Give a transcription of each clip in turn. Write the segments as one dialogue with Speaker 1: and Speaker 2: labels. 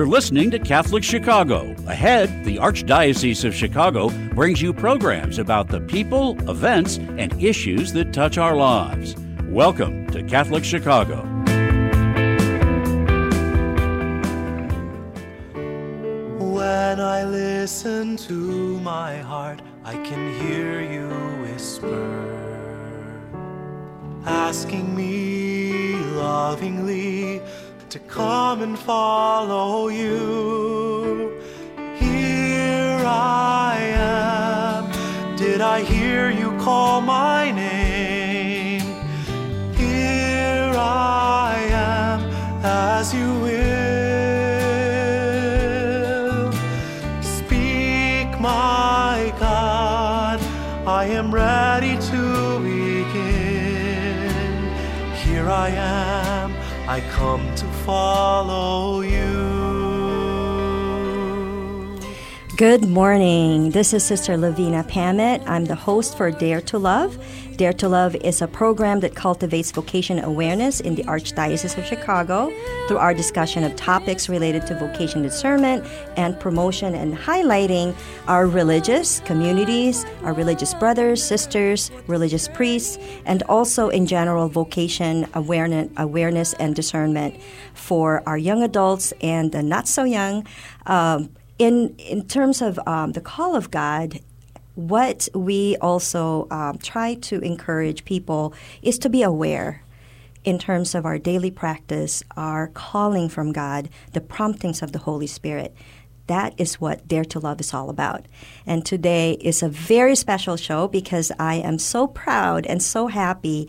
Speaker 1: You're listening to Catholic Chicago. Ahead, the Archdiocese of Chicago brings you programs about the people, events, and issues that touch our lives. Welcome to Catholic Chicago.
Speaker 2: When I listen to my heart, I can hear you whisper, asking me lovingly to come and follow you. Here I am. Did I hear you call my name? Here I am, as you will. Speak, my God. I am ready to begin. Here I am. I come to follow you.
Speaker 3: Good morning. This is Sister Lovina Pamet. I'm the host for Dare to Love. Dare to Love is a program that cultivates vocation awareness in the Archdiocese of Chicago through our discussion of topics related to vocation discernment and promotion and highlighting our religious communities, our religious brothers, sisters, religious priests, and also in general vocation awareness, awareness and discernment for our young adults and the not so young. Um, in in terms of um, the call of God, what we also um, try to encourage people is to be aware in terms of our daily practice, our calling from God, the promptings of the Holy Spirit. That is what Dare to Love is all about. And today is a very special show because I am so proud and so happy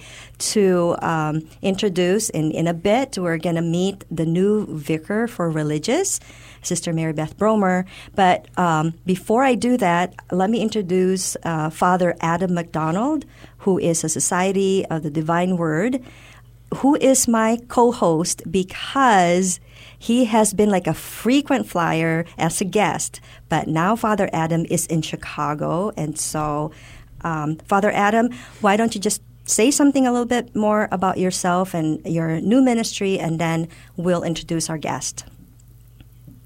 Speaker 3: to um, introduce in, in a bit, we're going to meet the new vicar for religious. Sister Mary Beth Bromer. But um, before I do that, let me introduce uh, Father Adam McDonald, who is a Society of the Divine Word, who is my co host because he has been like a frequent flyer as a guest. But now Father Adam is in Chicago. And so, um, Father Adam, why don't you just say something a little bit more about yourself and your new ministry, and then we'll introduce our guest.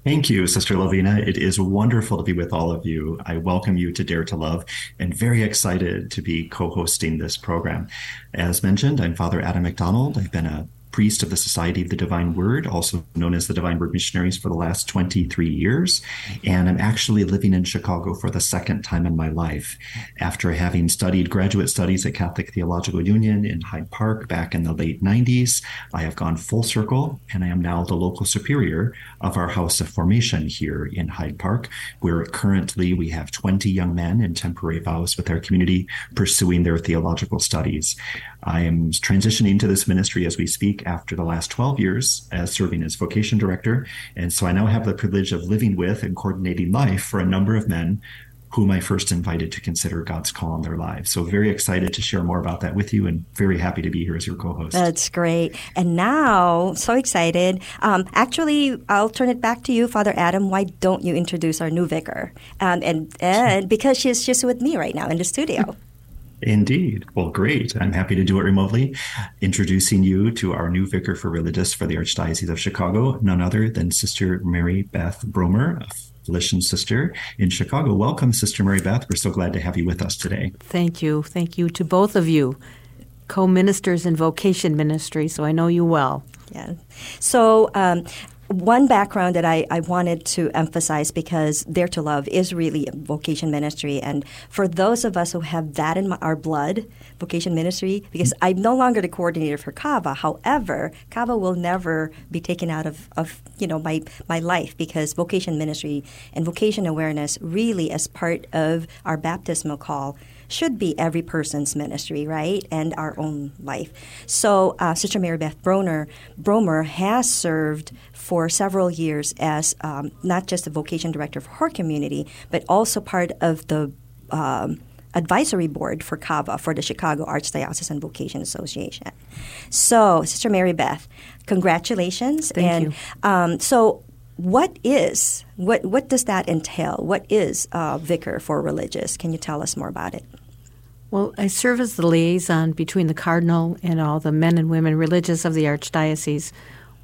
Speaker 4: Thank you, Sister Lovina. It is wonderful to be with all of you. I welcome you to Dare to Love and very excited to be co hosting this program. As mentioned, I'm Father Adam McDonald. I've been a priest of the Society of the Divine Word, also known as the Divine Word Missionaries, for the last 23 years. And I'm actually living in Chicago for the second time in my life. After having studied graduate studies at Catholic Theological Union in Hyde Park back in the late 90s, I have gone full circle and I am now the local superior of our House of Formation here in Hyde Park, where currently we have 20 young men in temporary vows with our community pursuing their theological studies. I am transitioning to this ministry as we speak after the last 12 years as serving as vocation director. And so I now have the privilege of living with and coordinating life for a number of men whom I first invited to consider God's call on their lives. So very excited to share more about that with you and very happy to be here as your co-host.
Speaker 3: That's great. And now, so excited. Um, actually, I'll turn it back to you, Father Adam. Why don't you introduce our new vicar? Um, and, and because she's just with me right now in the studio.
Speaker 4: Indeed. Well, great. I'm happy to do it remotely. Introducing you to our new vicar for religious for the Archdiocese of Chicago, none other than Sister Mary Beth Bromer, a Felician sister in Chicago. Welcome, Sister Mary Beth. We're so glad to have you with us today.
Speaker 5: Thank you. Thank you to both of you, co ministers in vocation ministry, so I know you well.
Speaker 3: Yeah. So, um, one background that I, I wanted to emphasize because Dare to Love is really a vocation ministry. And for those of us who have that in my, our blood, vocation ministry, because I'm no longer the coordinator for CAVA. However, CAVA will never be taken out of, of you know my, my life because vocation ministry and vocation awareness really as part of our baptismal call should be every person's ministry, right, and our own life. So, uh, Sister Mary Beth Broner, Bromer has served for several years as um, not just the vocation director for her community, but also part of the um, advisory board for CAVA, for the Chicago Archdiocesan Vocation Association. So, Sister Mary Beth, congratulations.
Speaker 5: Thank
Speaker 3: and,
Speaker 5: you.
Speaker 3: Um, so, what is what what does that entail? What is uh, vicar for religious? Can you tell us more about it?
Speaker 5: Well, I serve as the liaison between the cardinal and all the men and women religious of the archdiocese.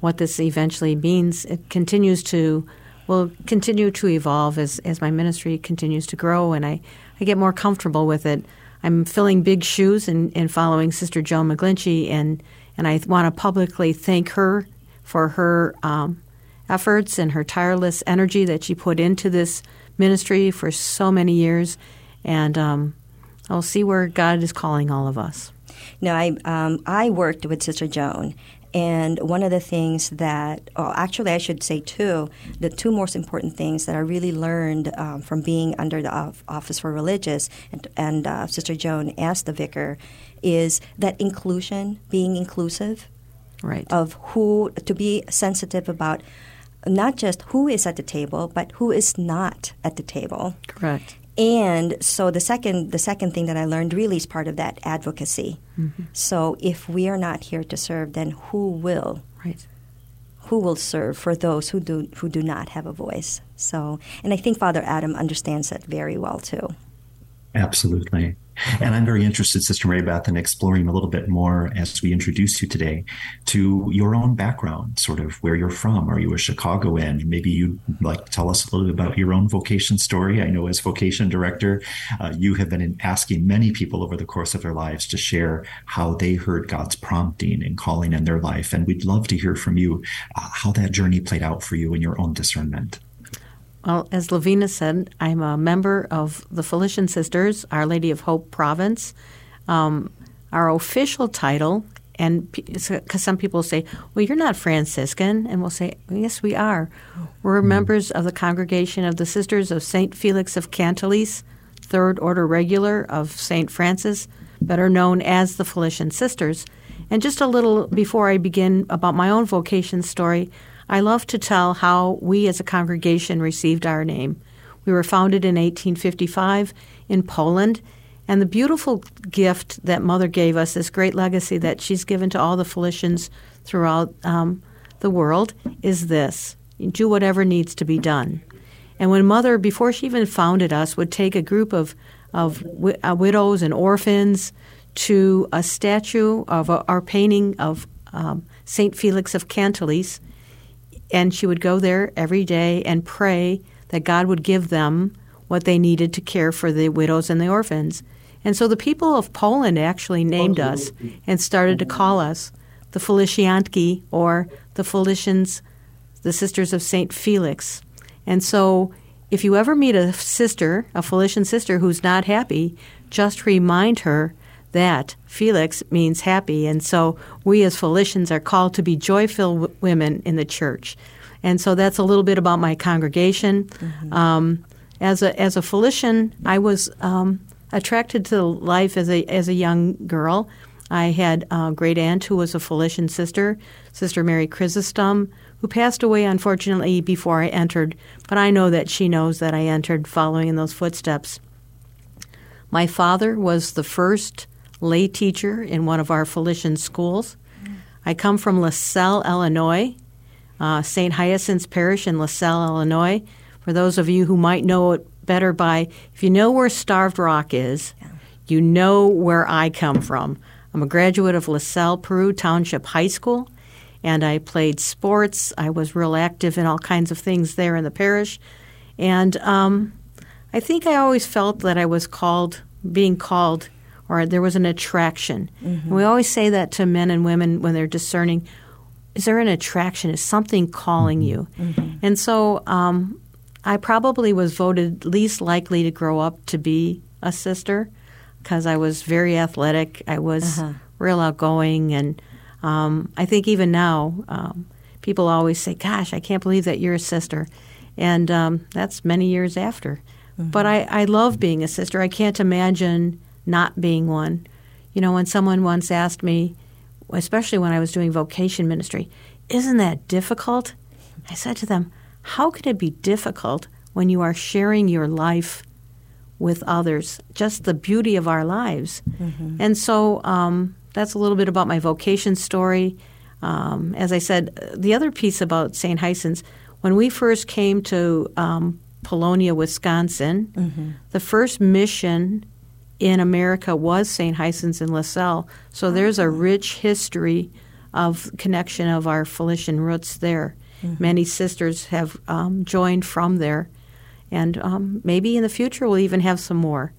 Speaker 5: What this eventually means. It continues to will continue to evolve as, as my ministry continues to grow and I, I get more comfortable with it. I'm filling big shoes in, in following Sister Joan McGlinchey, and, and I want to publicly thank her for her um, efforts and her tireless energy that she put into this ministry for so many years. And um, I'll see where God is calling all of us.
Speaker 3: No, I um, I worked with Sister Joan, and one of the things that, oh, actually, I should say two, the two most important things that I really learned um, from being under the Office for Religious and, and uh, Sister Joan as the vicar is that inclusion, being inclusive,
Speaker 5: right,
Speaker 3: of who to be sensitive about not just who is at the table, but who is not at the table.
Speaker 5: Correct.
Speaker 3: And so the second the second thing that I learned really is part of that advocacy. Mm-hmm. So if we are not here to serve, then who will?
Speaker 5: Right.
Speaker 3: Who will serve for those who do who do not have a voice? So, and I think Father Adam understands that very well too.
Speaker 4: Absolutely. And I'm very interested, Sister Mary Beth, in exploring a little bit more as we introduce you today to your own background, sort of where you're from. Are you a Chicagoan? Maybe you'd like to tell us a little bit about your own vocation story. I know as vocation director, uh, you have been asking many people over the course of their lives to share how they heard God's prompting and calling in their life. And we'd love to hear from you uh, how that journey played out for you in your own discernment.
Speaker 5: Well, as Lovina said, I'm a member of the Felician Sisters, Our Lady of Hope Province. Um, our official title, and because some people say, well, you're not Franciscan, and we'll say, yes, we are. We're mm-hmm. members of the Congregation of the Sisters of St. Felix of Cantalice, Third Order Regular of St. Francis, better known as the Felician Sisters. And just a little before I begin about my own vocation story, I love to tell how we as a congregation received our name. We were founded in 1855 in Poland, and the beautiful gift that Mother gave us, this great legacy that she's given to all the Felicians throughout um, the world, is this do whatever needs to be done. And when Mother, before she even founded us, would take a group of, of wi- uh, widows and orphans to a statue of a, our painting of um, St. Felix of Cantalice and she would go there every day and pray that God would give them what they needed to care for the widows and the orphans. And so the people of Poland actually named us and started to call us the Felicianki or the Felicians, the Sisters of St. Felix. And so if you ever meet a sister, a Felician sister who's not happy, just remind her that Felix means happy. And so we as Felicians are called to be joyful women in the church. And so that's a little bit about my congregation. Mm-hmm. Um, as a as a Felician, I was um, attracted to life as a as a young girl. I had a great aunt who was a Felician sister, Sister Mary Chrysostom, who passed away unfortunately before I entered. But I know that she knows that I entered following in those footsteps. My father was the first lay teacher in one of our Felician schools. I come from LaSalle, Illinois, uh, St. Hyacinth's Parish in LaSalle, Illinois. For those of you who might know it better by, if you know where Starved Rock is, yeah. you know where I come from. I'm a graduate of LaSalle, Peru Township High School, and I played sports. I was real active in all kinds of things there in the parish. And um, I think I always felt that I was called, being called or there was an attraction. Mm-hmm. We always say that to men and women when they're discerning. Is there an attraction? Is something calling you? Mm-hmm. And so um, I probably was voted least likely to grow up to be a sister because I was very athletic. I was uh-huh. real outgoing. And um, I think even now, um, people always say, Gosh, I can't believe that you're a sister. And um, that's many years after. Mm-hmm. But I, I love being a sister. I can't imagine not being one. You know, when someone once asked me, especially when I was doing vocation ministry, isn't that difficult? I said to them, how could it be difficult when you are sharing your life with others? Just the beauty of our lives. Mm-hmm. And so um, that's a little bit about my vocation story. Um, as I said, the other piece about St. Hyacinth's, when we first came to um, Polonia, Wisconsin, mm-hmm. the first mission in America was St. Hyacinth's in LaSalle. So there's a rich history of connection of our Felician roots there. Mm-hmm. Many sisters have um, joined from there, and um, maybe in the future we'll even have some more.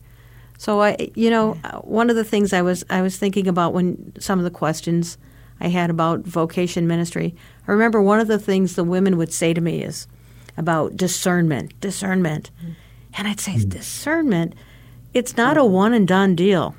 Speaker 5: So I, you know, yeah. one of the things I was I was thinking about when some of the questions I had about vocation ministry. I remember one of the things the women would say to me is about discernment, discernment, mm-hmm. and I'd say mm-hmm. discernment. It's not a one and done deal,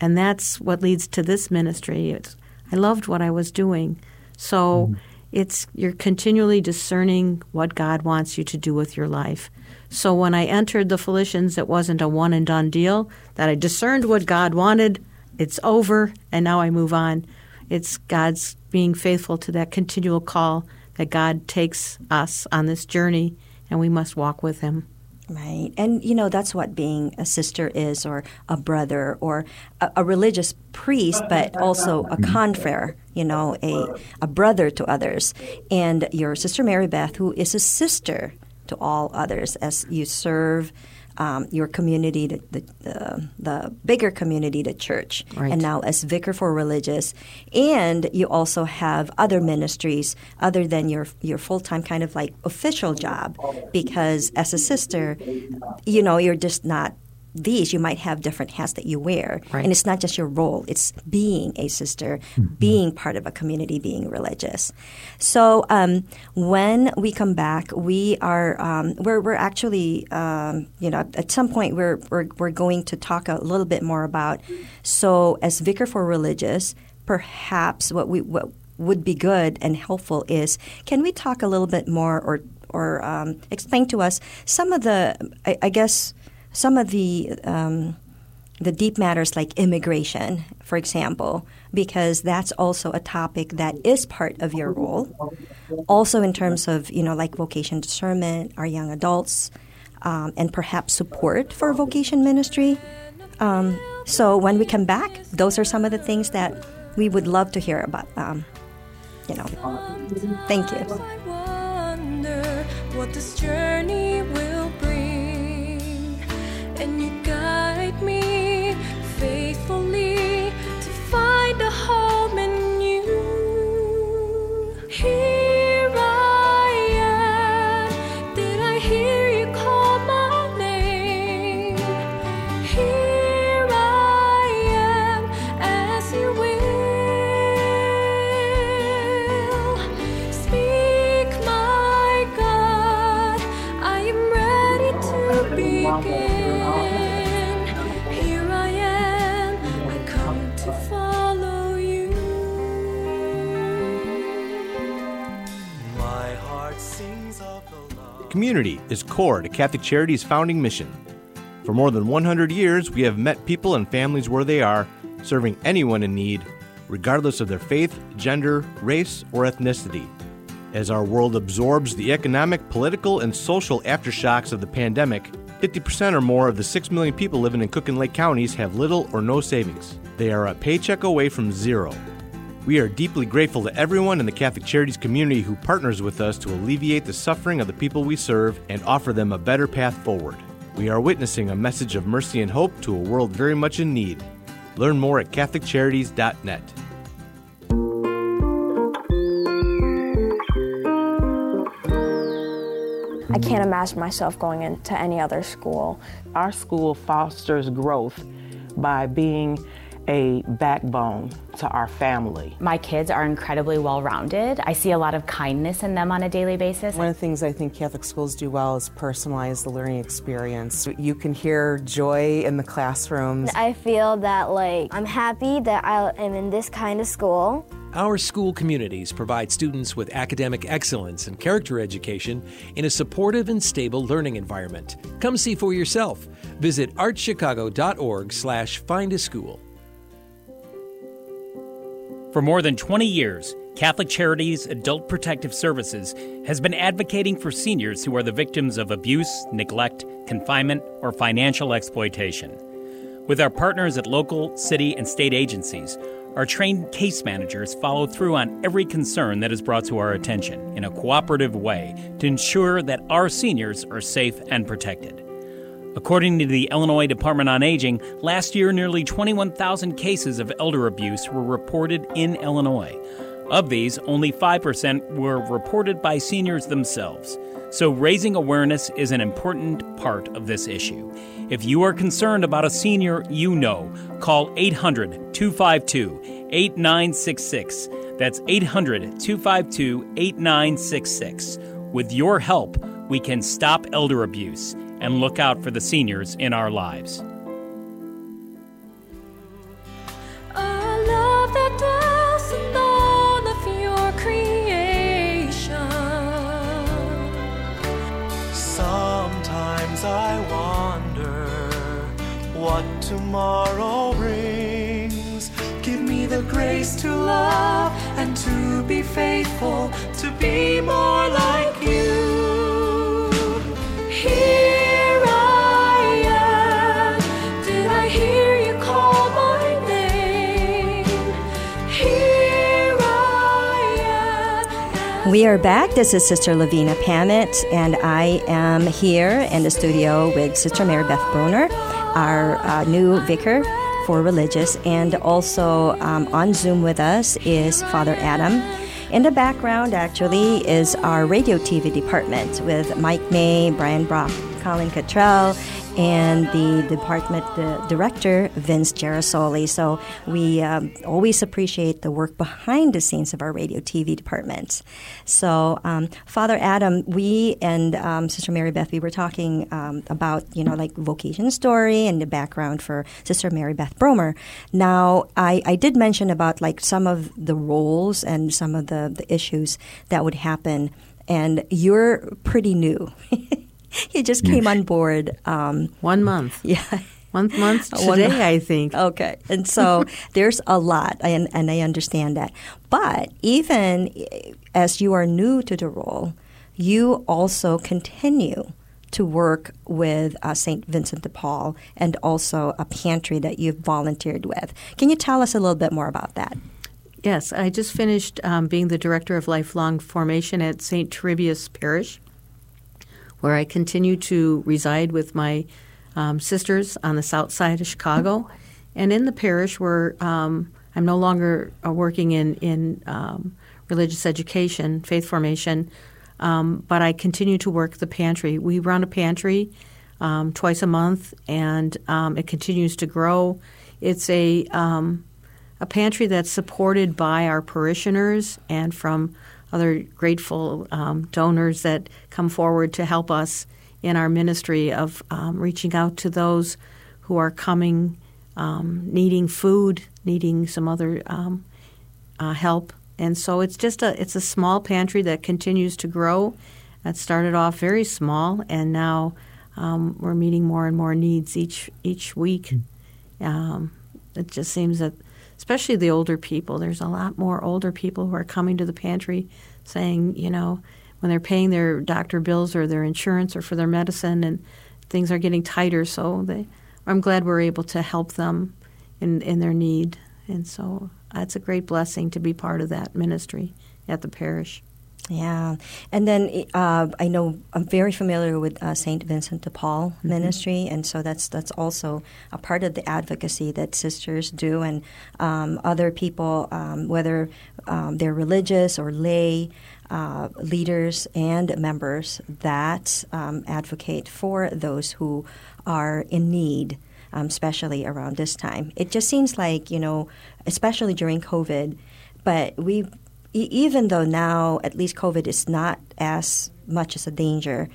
Speaker 5: and that's what leads to this ministry. It's, I loved what I was doing, so. Mm-hmm it's you're continually discerning what God wants you to do with your life. So when I entered the Felicians, it wasn't a one and done deal. That I discerned what God wanted, it's over, and now I move on. It's God's being faithful to that continual call that God takes us on this journey, and we must walk with Him.
Speaker 3: Right. And, you know, that's what being a sister is, or a brother, or a, a religious priest, but also a mm-hmm. confrere, you know, a, a brother to others. And your sister Mary Beth, who is a sister to all others as you serve um, your community, the, the, the, bigger community, the church, right. and now as vicar for religious, and you also have other ministries other than your your full time kind of like official job, because as a sister, you know you're just not these, you might have different hats that you wear. Right. And it's not just your role, it's being a sister, mm-hmm. being part of a community, being religious. So um, when we come back, we are, um, we're, we're actually, um, you know, at some point we're, we're, we're going to talk a little bit more about, so as vicar for religious, perhaps what we, what would be good and helpful is can we talk a little bit more or, or um, explain to us some of the, I, I guess, some of the um, the deep matters like immigration, for example, because that's also a topic that is part of your role. Also, in terms of you know like vocation discernment, our young adults, um, and perhaps support for vocation ministry. Um, so when we come back, those are some of the things that we would love to hear about. Um, you know, thank you. And you guide me faithfully to find a home in you. Here
Speaker 6: Community is core to Catholic Charity's founding mission. For more than 100 years, we have met people and families where they are, serving anyone in need, regardless of their faith, gender, race, or ethnicity. As our world absorbs the economic, political, and social aftershocks of the pandemic, 50% or more of the 6 million people living in Cook and Lake counties have little or no savings. They are a paycheck away from zero. We are deeply grateful to everyone in the Catholic Charities community who partners with us to alleviate the suffering of the people we serve and offer them a better path forward. We are witnessing a message of mercy and hope to a world very much in need. Learn more at CatholicCharities.net.
Speaker 7: I can't imagine myself going into any other school.
Speaker 8: Our school fosters growth by being a backbone to our family.
Speaker 9: My kids are incredibly well rounded. I see a lot of kindness in them on a daily basis.
Speaker 10: One of the things I think Catholic schools do well is personalize the learning experience. You can hear joy in the classrooms.
Speaker 11: I feel that like I'm happy that I am in this kind of school.
Speaker 12: Our school communities provide students with academic excellence and character education in a supportive and stable learning environment. Come see for yourself. Visit archchicago.org slash find a school.
Speaker 13: For more than 20 years, Catholic Charities Adult Protective Services has been advocating for seniors who are the victims of abuse, neglect, confinement, or financial exploitation. With our partners at local, city, and state agencies, our trained case managers follow through on every concern that is brought to our attention in a cooperative way to ensure that our seniors are safe and protected. According to the Illinois Department on Aging, last year nearly 21,000 cases of elder abuse were reported in Illinois. Of these, only 5% were reported by seniors themselves. So, raising awareness is an important part of this issue. If you are concerned about a senior you know, call 800 252 8966. That's 800 252 8966. With your help, we can stop elder abuse and look out for the seniors in our lives.
Speaker 2: Sometimes I wonder what tomorrow brings. Give me the grace to love and to be faithful, to be more like you.
Speaker 3: We are back. This is Sister Lovina Pamet, and I am here in the studio with Sister Mary Beth Broner, our uh, new vicar for religious, and also um, on Zoom with us is Father Adam. In the background, actually, is our radio TV department with Mike May, Brian Brock, Colin Cottrell, and the department the director, Vince Gerasole. So we um, always appreciate the work behind the scenes of our radio TV department. So, um, Father Adam, we and um, Sister Mary Beth, we were talking um, about, you know, like vocation story and the background for Sister Mary Beth Bromer. Now, I, I did mention about like some of the roles and some of the, the issues that would happen, and you're pretty new. you just came on board um,
Speaker 5: one month.
Speaker 3: Yeah.
Speaker 5: One month
Speaker 3: One
Speaker 5: today,
Speaker 3: month.
Speaker 5: I think.
Speaker 3: Okay. And so there's a lot, and, and I understand that. But even as you are new to the role, you also continue to work with uh, St. Vincent de Paul and also a pantry that you've volunteered with. Can you tell us a little bit more about that?
Speaker 5: Yes, I just finished um, being the director of lifelong formation at St. Turibius Parish, where I continue to reside with my um, sisters on the south side of Chicago. And in the parish, where um, I'm no longer uh, working in, in um, religious education, faith formation, um, but I continue to work the pantry. We run a pantry um, twice a month, and um, it continues to grow. It's a a pantry that's supported by our parishioners and from other grateful um, donors that come forward to help us in our ministry of um, reaching out to those who are coming, um, needing food, needing some other um, uh, help. And so it's just a it's a small pantry that continues to grow. It started off very small, and now um, we're meeting more and more needs each each week. Um, it just seems that, especially the older people, there's a lot more older people who are coming to the pantry saying, you know, when they're paying their doctor bills or their insurance or for their medicine, and things are getting tighter. So they, I'm glad we're able to help them in in their need, and so it's a great blessing to be part of that ministry at the parish.
Speaker 3: Yeah, and then uh, I know I'm very familiar with uh, Saint Vincent de Paul
Speaker 5: Mm-hmm.
Speaker 3: ministry, and so that's that's also a part of the advocacy that sisters do, and um, other people, um, whether um, they're religious or lay uh, leaders and members that um, advocate for those who are in need. Um, especially around this time, it just seems like you know, especially during COVID, but we e- even though now at least COVID is not as much as a danger,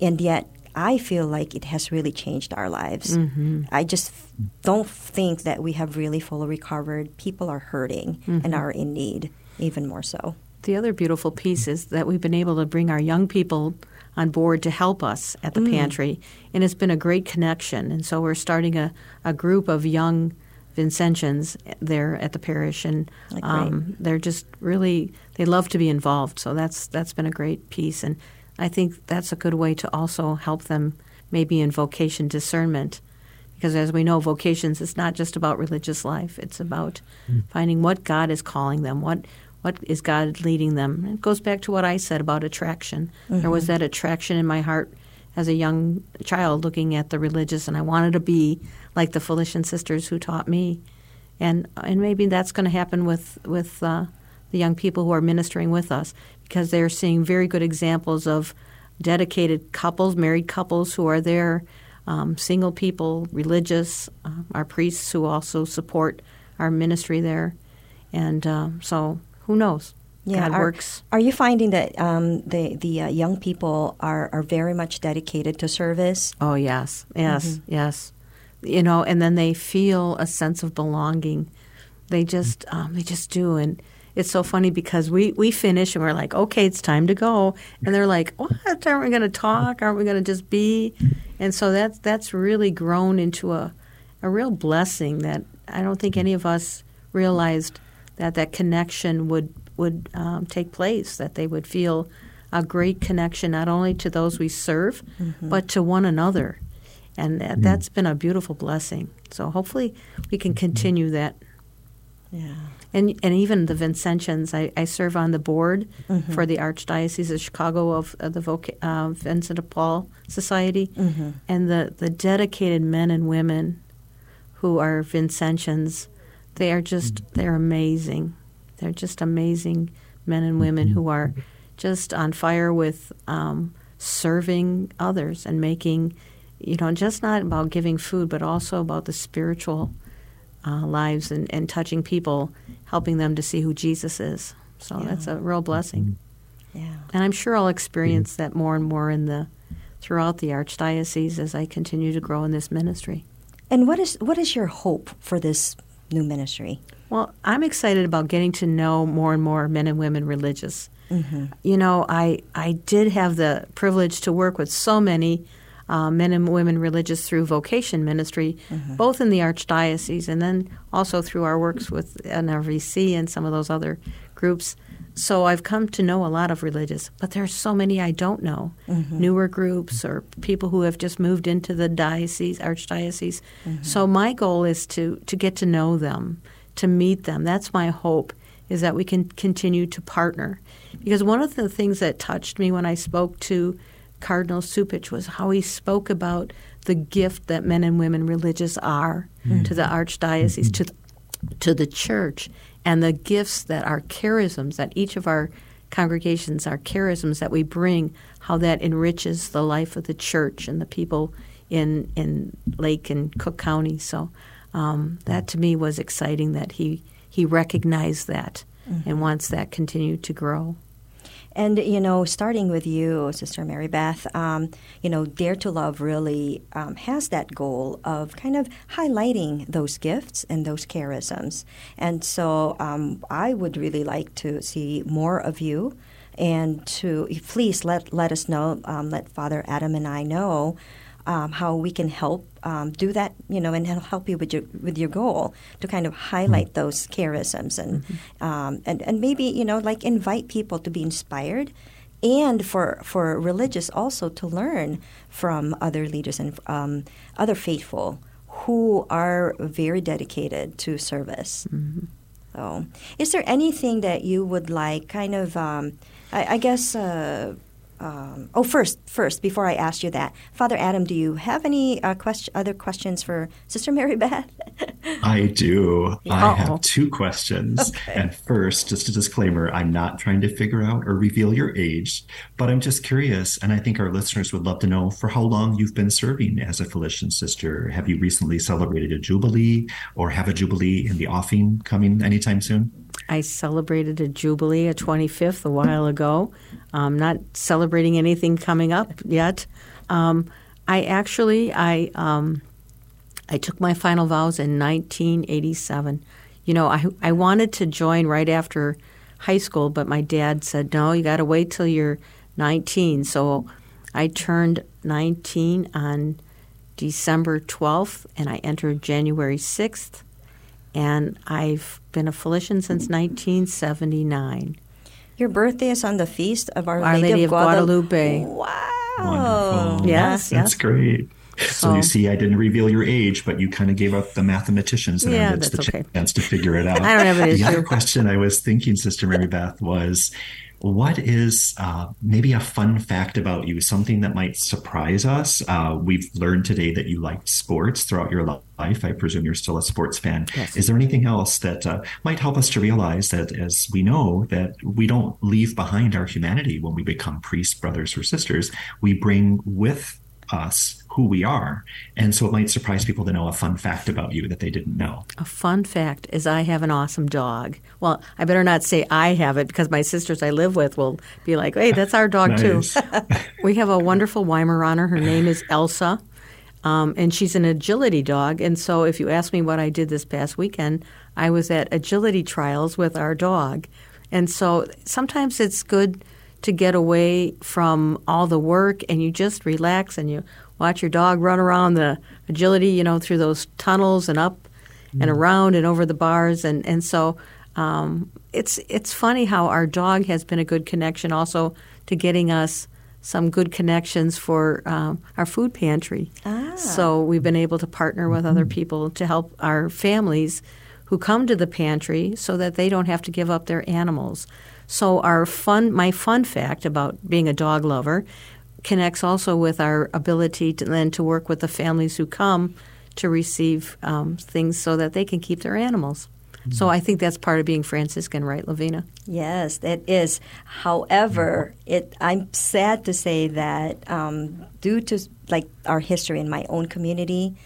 Speaker 3: and yet I feel like it has really changed our lives.
Speaker 5: Mhm.
Speaker 3: I just f- don't think that we have really fully recovered. People are hurting
Speaker 5: Mhm.
Speaker 3: and are in need, even more so.
Speaker 5: The other beautiful piece is that we've been able to bring our young people on board to help us at the
Speaker 3: Mm.
Speaker 5: pantry, and it's been a great connection. And so we're starting a, a group of young Vincentians there at the parish, and um, they're just really they love to be involved. So that's that's been a great piece, and I think that's a good way to also help them maybe in vocation discernment. Because as we know, vocations is not just about religious life; it's about finding what God is calling them, what what is God leading them. It goes back to what I said about attraction. There was
Speaker 3: Mhm.
Speaker 5: that attraction in my heart as a young child looking at the religious, and I wanted to be like the Felician sisters who taught me. And and maybe that's going to happen with with uh, the young people who are ministering with us because they're seeing very good examples of dedicated couples, married couples who are there, um, single people, religious, uh, our priests who also support our ministry there. And uh, so who knows?
Speaker 3: Yeah,
Speaker 5: God
Speaker 3: are,
Speaker 5: works.
Speaker 3: Are you finding that um, the the uh, young people are, are very much dedicated to service?
Speaker 5: Oh yes, yes,
Speaker 3: Mm-hmm.
Speaker 5: yes. You know, and then they feel a sense of belonging. They just um, they just do, and it's so funny because we we finish and we're like, okay, it's time to go, and they're like, what? Aren't we going to talk? Aren't we going to just be? And so that's that's really grown into a a real blessing that I don't think any of us realized that that connection would would um, take place. That they would feel a great connection not only to those we serve,
Speaker 3: Mhm.
Speaker 5: but to one another, and that, that's been a beautiful blessing. So hopefully we can continue that.
Speaker 3: Yeah.
Speaker 5: And and even the Vincentians, I, I serve on the board
Speaker 3: Mhm.
Speaker 5: for the Archdiocese of Chicago of, of the Voca- uh, Vincent de Paul Society,
Speaker 3: Mhm.
Speaker 5: and the, the dedicated men and women who are Vincentians, they are just they're amazing. They're just amazing men and women who are just on fire with um, serving others and making, you know, just not about giving food, but also about the spiritual uh, lives and, and touching people, helping them to see who Jesus is. So that's a real blessing.
Speaker 3: Yeah.
Speaker 5: And I'm sure I'll experience that more and more in the throughout the archdiocese as I continue to grow in this ministry.
Speaker 3: And what is what is your hope for this new ministry?
Speaker 5: Well, I'm excited about getting to know more and more men and women religious.
Speaker 3: Mm-hmm.
Speaker 5: You know, I I did have the privilege to work with so many uh, men and women religious through vocation ministry,
Speaker 3: Mhm.
Speaker 5: both in the archdiocese and then also through our works with NRVC and some of those other groups. So I've come to know a lot of religious, but there are so many I don't know.
Speaker 3: Mhm.
Speaker 5: Newer groups or people who have just moved into the diocese, archdiocese.
Speaker 3: Mhm.
Speaker 5: So my goal is to to get to know them, to meet them. That's my hope is that we can continue to partner. Because one of the things that touched me when I spoke to Cardinal Cupich was how he spoke about the gift that men and women religious are
Speaker 3: Mhm.
Speaker 5: to the archdiocese, to the, to the church, and the gifts that are charisms that each of our congregations are charisms that we bring, how that enriches the life of the church and the people in in Lake and Cook County. So um, that to me was exciting that he he recognized that
Speaker 3: Mhm.
Speaker 5: and wants that continued to grow.
Speaker 3: And you know, starting with you, Sister Mary Beth, um, you know, Dare to Love really um, has that goal of kind of highlighting those gifts and those charisms. And so, um, I would really like to see more of you, and to please let let us know, um, let Father Adam and I know. Um, how we can help um, do that, you know, and it'll help you with your with your goal to kind of highlight those charisms and um, and and maybe you know like invite people to be inspired, and for for religious also to learn from other leaders and um, other faithful who are very dedicated to service. So, is there anything that you would like, kind of, um, I, I guess? Uh, um, oh, first, first, before I ask you that, Father Adam, do you have any uh, question, other questions for Sister Mary Beth?
Speaker 4: I do. I have two questions. Okay. And first, just a disclaimer I'm not trying to figure out or reveal your age, but I'm just curious. And I think our listeners would love to know for how long you've been serving as a Felician sister. Have you recently celebrated a Jubilee or have a Jubilee in the offing coming anytime soon?
Speaker 5: I celebrated a jubilee, a 25th, a while ago. I'm not celebrating anything coming up yet. Um, I actually I um, I took my final vows in 1987. You know, I I wanted to join right after high school, but my dad said no. You got to wait till you're 19. So I turned 19 on December 12th, and I entered January 6th and I've been a Felician since 1979.
Speaker 3: Your birthday is on the feast of Our,
Speaker 5: Our Lady, of Guadalupe.
Speaker 3: Wow.
Speaker 5: Yes,
Speaker 4: That's
Speaker 5: yes.
Speaker 4: great. So
Speaker 5: So-
Speaker 4: you see, I didn't reveal your age, but you kind of gave up the mathematicians in
Speaker 5: Yeah,
Speaker 4: our
Speaker 5: that's
Speaker 4: the
Speaker 5: okay.
Speaker 4: chance to figure it out.
Speaker 5: I don't have an
Speaker 4: The
Speaker 5: issue.
Speaker 4: other question I was thinking, Sister Mary Beth, was what is uh, maybe a fun fact about you, something that might surprise us? Uh, we've learned today that you liked sports throughout your life. I presume you're still a sports fan.
Speaker 5: Yes.
Speaker 4: Is there anything else that uh, might help us to realize that, as we know, that we don't leave behind our humanity when we become priests, brothers, or sisters? We bring with us who we are. And so it might surprise people to know a fun fact about you that they didn't know.
Speaker 5: A fun fact is I have an awesome dog. Well, I better not say I have it because my sisters I live with will be like, hey, that's our dog too. we have a wonderful Weimaraner. Her name is Elsa. Um, and she's an agility dog. And so if you ask me what I did this past weekend, I was at agility trials with our dog. And so sometimes it's good to get away from all the work and you just relax and you watch your dog run around the agility, you know, through those tunnels and up and around and over the bars. And, and so um, it's, it's funny how our dog has been a good connection also to getting us some good connections for um, our food pantry.
Speaker 3: Ah.
Speaker 5: So we've been able to partner with other people to help our families who come to the pantry so that they don't have to give up their animals. So our fun, my fun fact about being a dog lover, connects also with our ability to then to work with the families who come to receive um, things so that they can keep their animals. So I think that's part of being Franciscan, right, Lovina?
Speaker 3: Yes, it is. However, it I'm sad to say that um, due to like our history in my own community,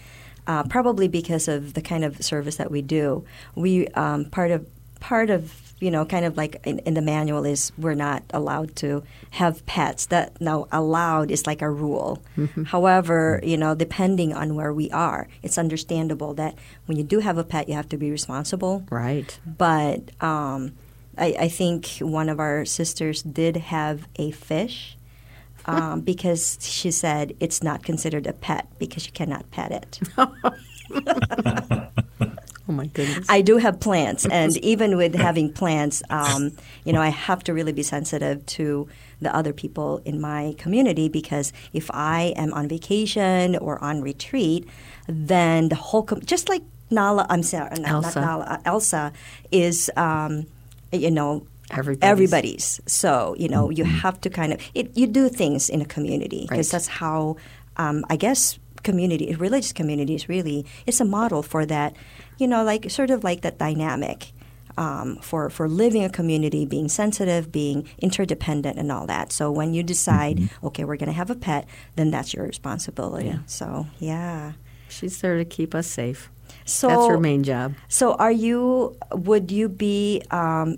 Speaker 3: uh, probably because of the kind of service that we do, we um, part of part of you know kind of like in, in the manual is we're not allowed to have pets. That now allowed is like a rule. However, you know depending on where we are, it's understandable that when you do have a pet, you have to be responsible.
Speaker 5: Right.
Speaker 3: But um, I, I think one of our sisters did have a fish um, because she said it's not considered a pet because you cannot pet it.
Speaker 5: Oh my goodness.
Speaker 3: I do have plants, and even with having plants, um, you know, I have to really be sensitive to the other people in my community because if I am on vacation or on retreat, then the whole com- just like Nala, I'm sorry, not,
Speaker 5: Elsa.
Speaker 3: Nala, uh, Elsa is, um, you know.
Speaker 5: Everybody's.
Speaker 3: Everybody's. So you know you have to kind of it, you do things in a community because
Speaker 5: Right.
Speaker 3: that's how um, I guess community religious communities really it's a model for that you know like sort of like that dynamic um, for for living a community being sensitive being interdependent and all that so when you decide okay we're going to have a pet then that's your responsibility
Speaker 5: Yeah.
Speaker 3: so yeah
Speaker 5: She's there to keep us safe.
Speaker 3: so
Speaker 5: That's her main job.
Speaker 3: so are you would you be um,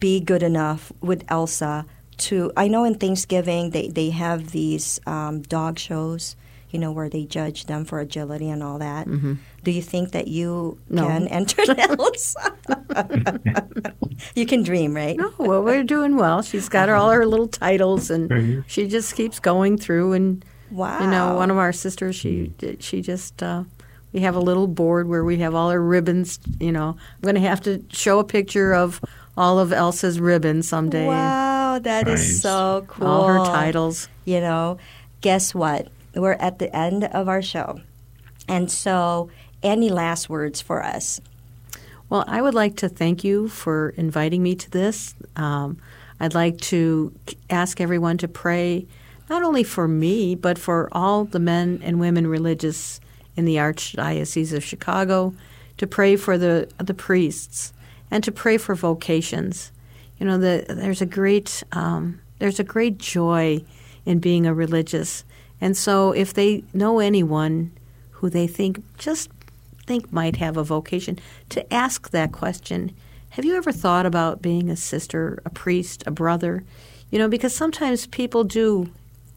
Speaker 3: be good enough with Elsa to I know in Thanksgiving they, they have these um, dog shows, you know, where they judge them for agility and all that.
Speaker 5: Mhm.
Speaker 3: Do you think that you
Speaker 5: No.
Speaker 3: can enter Elsa? you can dream, right?
Speaker 5: No, well, we're doing well. She's got all her little titles, and she just keeps going through. And
Speaker 3: Wow.
Speaker 5: you know, one of our sisters, she she just uh, we have a little board where we have all her ribbons. You know, I'm going to have to show a picture of all of Elsa's ribbons someday.
Speaker 3: Wow, that is
Speaker 5: Nice.
Speaker 3: so cool.
Speaker 5: All her titles.
Speaker 3: You know, guess what? We're at the end of our show. And so, any last words for us?
Speaker 5: Well, I would like to thank you for inviting me to this. Um, I'd like to ask everyone to pray not only for me, but for all the men and women religious in the Archdiocese of Chicago, to pray for the, the priests, and to pray for vocations. You know, the, there's a great um, there's a great joy in being a religious, and so if they know anyone who they think just think might have a vocation, to ask that question. Have you ever thought about being a sister, a priest, a brother? You know, because sometimes people do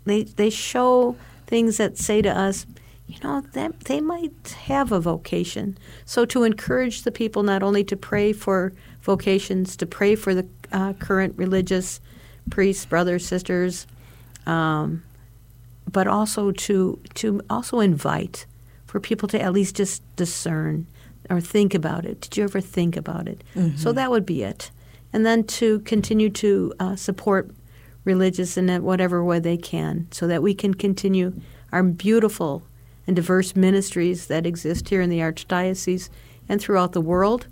Speaker 5: they they show things that say to us, you know, that they might have a vocation. So to encourage the people not only to pray for vocations, to pray for the uh, current religious priests, brothers, sisters, um, but also to to also invite for people to at least just discern or think about it. Did you ever think about it? So
Speaker 3: Mhm.
Speaker 5: that would be it, and then to continue to uh, support religious in whatever way they can, so that we can continue our beautiful and diverse ministries that exist here in the Archdiocese and throughout the world.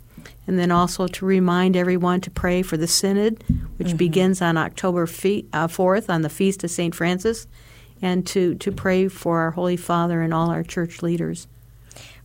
Speaker 5: And then also to remind everyone to pray for the Synod, which
Speaker 3: Mhm.
Speaker 5: begins on October fe- uh, 4th on the Feast of St. Francis, and to, to pray for our Holy Father and all our church leaders.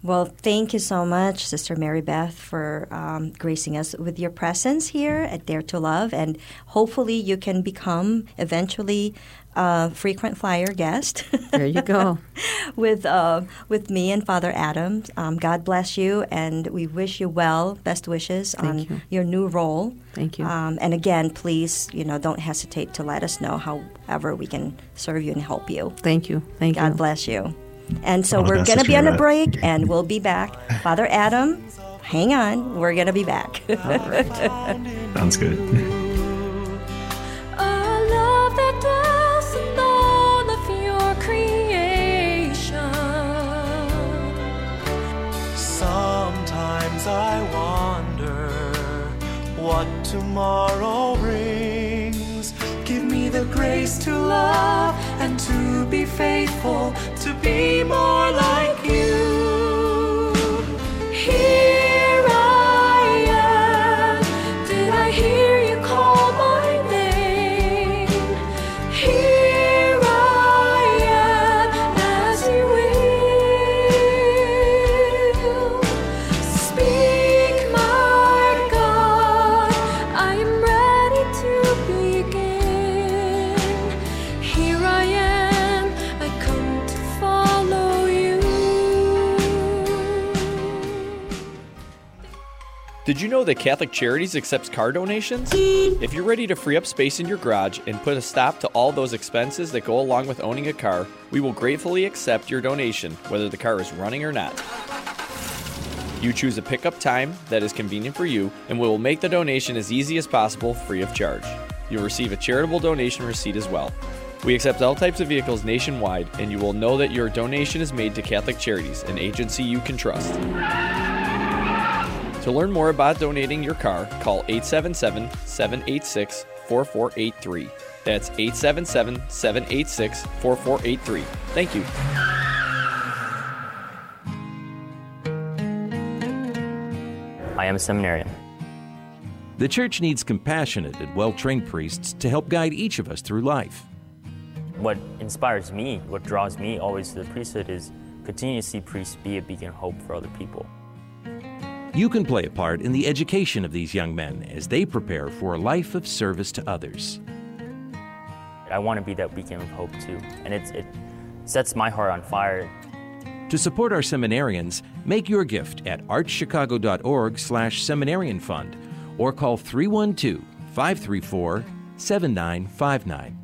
Speaker 3: Well, thank you so much, Sister Mary Beth, for um, gracing us with your presence here at Dare to Love. And hopefully, you can become eventually a frequent flyer guest.
Speaker 5: There you go.
Speaker 3: with uh, with me and Father Adam. Um, God bless you, and we wish you well. Best wishes
Speaker 5: Thank
Speaker 3: on
Speaker 5: you.
Speaker 3: your new role.
Speaker 5: Thank you.
Speaker 3: Um, and again, please, you know, don't hesitate to let us know however we can serve you and help you.
Speaker 5: Thank you. Thank
Speaker 3: God
Speaker 5: you.
Speaker 3: God bless you. And so
Speaker 4: All the
Speaker 3: we're going to be on a
Speaker 4: Mary
Speaker 3: break, and we'll be back. Father Adam, hang on. We're going to be back.
Speaker 4: Sounds good.
Speaker 14: A love that dwells in all of your creation.
Speaker 2: Sometimes I wonder what tomorrow brings. Give me the grace to love and to be faithful, to be more like you. Did you
Speaker 15: know that Catholic Charities accepts car donations? If you're ready to free up space in your garage and put a stop to all those expenses that go along with owning a car, we will gratefully accept your donation, whether the car is running or not. You choose a pickup time that is convenient for you, and we will make the donation as easy as possible free of charge. You'll receive a charitable donation receipt as well. We accept all types of vehicles nationwide, and you will know that your donation is made to Catholic Charities, an agency you can trust. To learn more about donating your car, call 877 786 4483. That's 877 786 4483. Thank you.
Speaker 16: I am a seminarian.
Speaker 12: The church needs compassionate and well trained priests to help guide each of us through life.
Speaker 16: What inspires me, what draws me always to the priesthood is continue to see priests be a beacon of hope for other people.
Speaker 12: You can play a part in the education of these young men as they prepare for a life of service to others.
Speaker 16: I want to be that beacon of hope too, and it's, it sets my heart on fire.
Speaker 12: To support our seminarians, make your gift at archchicago.org slash seminarian fund or call 312-534-7959.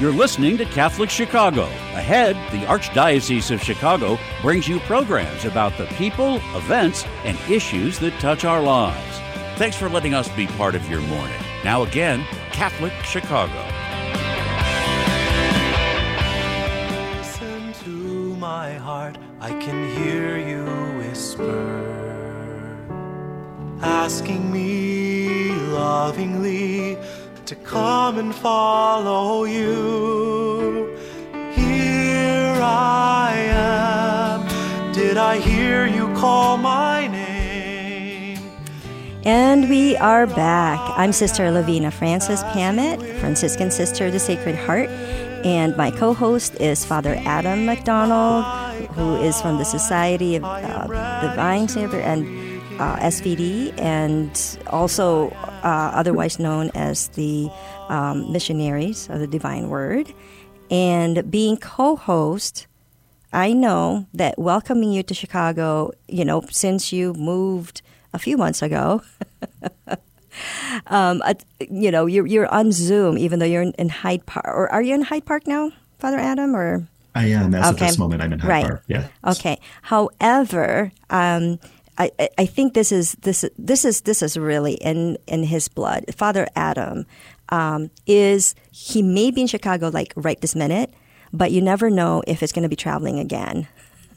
Speaker 1: You're listening to Catholic Chicago. Ahead, the Archdiocese of Chicago brings you programs about the people, events, and issues that touch our lives. Thanks for letting us be part of your morning. Now, again, Catholic Chicago.
Speaker 2: Listen to my heart, I can hear you whisper, asking me lovingly to come and follow you. Here I am. Did I hear you call my name?
Speaker 3: And we are back. I'm Sister Lovina Francis Pamet, Franciscan Sister of the Sacred Heart, and my co host is Father Adam McDonald, who is from the Society of uh, Divine Savior and uh, SVD, and also uh, otherwise known as the um, Missionaries of the Divine Word. And being co host, I know that welcoming you to Chicago, you know, since you moved a few months ago, um, uh, you know, you're, you're on Zoom, even though you're in, in Hyde Park. Or are you in Hyde Park now, Father Adam? Or
Speaker 4: I am. As okay. of this moment, I'm in Hyde
Speaker 3: right.
Speaker 4: Park. Yeah.
Speaker 3: Okay. However, um, I, I think this is this this is this is really in in his blood. Father Adam um, is he may be in Chicago like right this minute, but you never know if it's going to be traveling again.